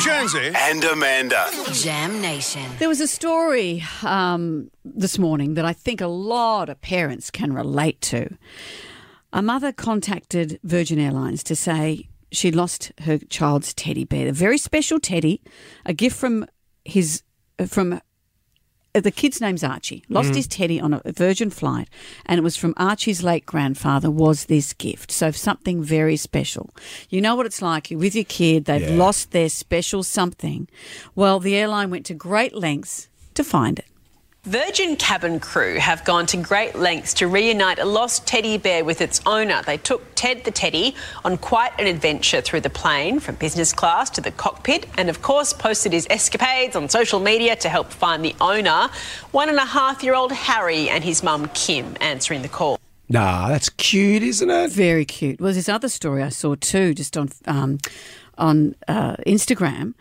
Jonesy and Amanda. Jam Nation. There was a story um, this morning that I think a lot of parents can relate to. A mother contacted Virgin Airlines to say she lost her child's teddy bear, a very special teddy, a gift from his from Uh, the kid's name's Archie. Lost mm. his teddy on a Virgin flight, and it was from Archie's late grandfather. Was this gift? So something very special. You know what it's like. You're with your kid. They've Yeah. lost their special something. Well, the airline went to great lengths to find it. Virgin cabin crew have gone to great lengths to reunite a lost teddy bear with its owner. They took Ted the teddy on quite an adventure through the plane, from business class to the cockpit, and of course posted his escapades on social media to help find the owner. One and a half year old Harry and his mum Kim answering the call. Nah, that's cute, isn't it? Very cute. Well, this other story I saw too, just on um, on uh, Instagram.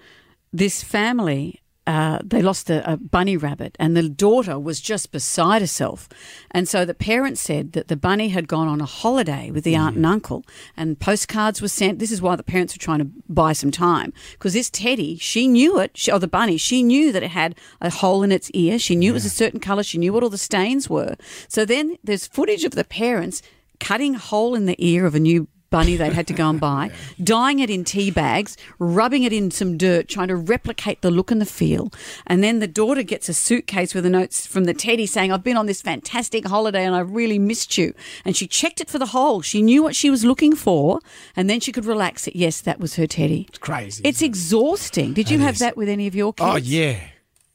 This family. Uh, they lost a, a bunny rabbit, and the daughter was just beside herself. And so the parents said that the bunny had gone on a holiday with the aunt and uncle, and postcards were sent. This is why the parents were trying to buy some time because this teddy, she knew it, she, or the bunny, she knew that it had a hole in its ear. She knew it was a certain colour. She knew what all the stains were. So then there's footage of the parents cutting a hole in the ear of a new bunny they'd had to go and buy, dyeing it in tea bags, rubbing it in some dirt, trying to replicate the look and the feel. And then the daughter gets a suitcase with the notes from the teddy saying, I've been on this fantastic holiday and I really missed you. And she checked it for the hole. She knew what she was looking for and then she could relax it. Yes, that was her teddy. It's crazy, It's exhausting. Did you have that with any of your kids? Oh yeah,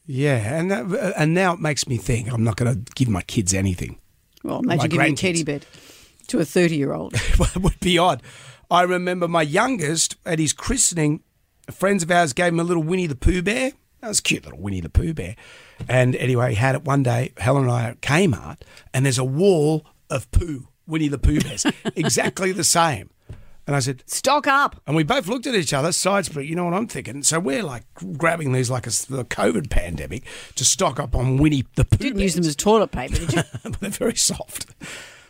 yeah, and that, uh, and now it makes me think I'm not going to give my kids anything. Well, My imagine giving a teddy bed to a 30 year old. it would be odd. I remember my youngest at his christening, friends of ours gave him a little Winnie the Pooh bear. That was a cute little Winnie the Pooh bear. And anyway, he had it one day. Helen and I are at Kmart, and there's a wall of poo, Winnie the Pooh bears, exactly the same. And I said, Stock up. and we both looked at each other, sides, but You know what I'm thinking? So we're like grabbing these like it's the COVID pandemic to stock up on Winnie the Pooh. Didn't use them as toilet paper, did you? they're very soft.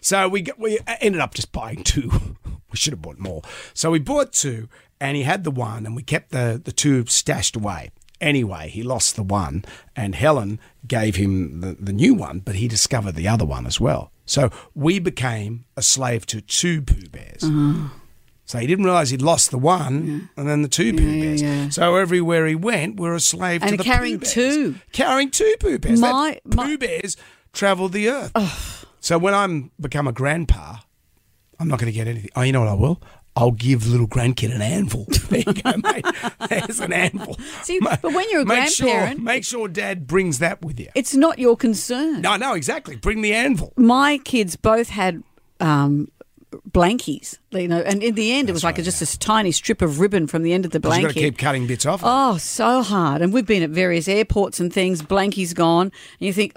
So we got, we ended up just buying two. We should have bought more. So we bought two, and he had the one, and we kept the the two stashed away. Anyway, he lost the one, and Helen gave him the, the new one, but he discovered the other one as well. So we became a slave to two Pooh Bears. Uh-huh. So he didn't realise he'd lost the one and then the two Pooh Yeah, Bears. yeah. So everywhere he went, we're a slave to And the carrying Pooh Bears. two. Carrying two Pooh Bears. That My- my- Bears travel the earth. So when I'm become a grandpa, I'm not going to get anything. Oh, you know what I will? I'll give little grandkid an anvil. There you go, mate. There's an anvil. See, but when you're a make sure- grandparent- make sure Dad brings that with you. It's not your concern. No, no, exactly. Bring the anvil. My kids both had um, blankies, you know, and in the end, it was like a, just a tiny strip of ribbon from the end of the Because you've got to blanket. keep cutting bits off. it. Oh, so hard. And we've been at various airports and things, blanky's gone. And you think,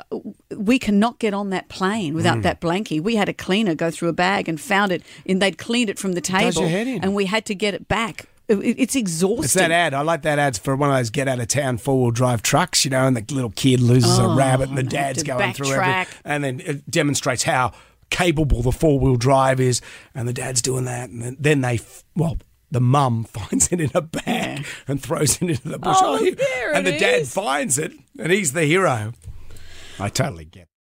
we cannot get on that plane Mm. without that blankie. We had a cleaner go through a bag and found it, and they'd cleaned it from the table. your head in. And we had to get it back. It's exhausting. It's that ad. I like that ad for one of those get out of town four wheel drive trucks, you know, and the little kid loses a rabbit and the dad's Oh, going through backtrack. and then it demonstrates how capable the four wheel drive is, and the dad's doing that, and then, they, well, the mum finds it in a bag and throws it into the oh, bush. Oh, there and it the dad is. finds it, and he's the hero. I totally get.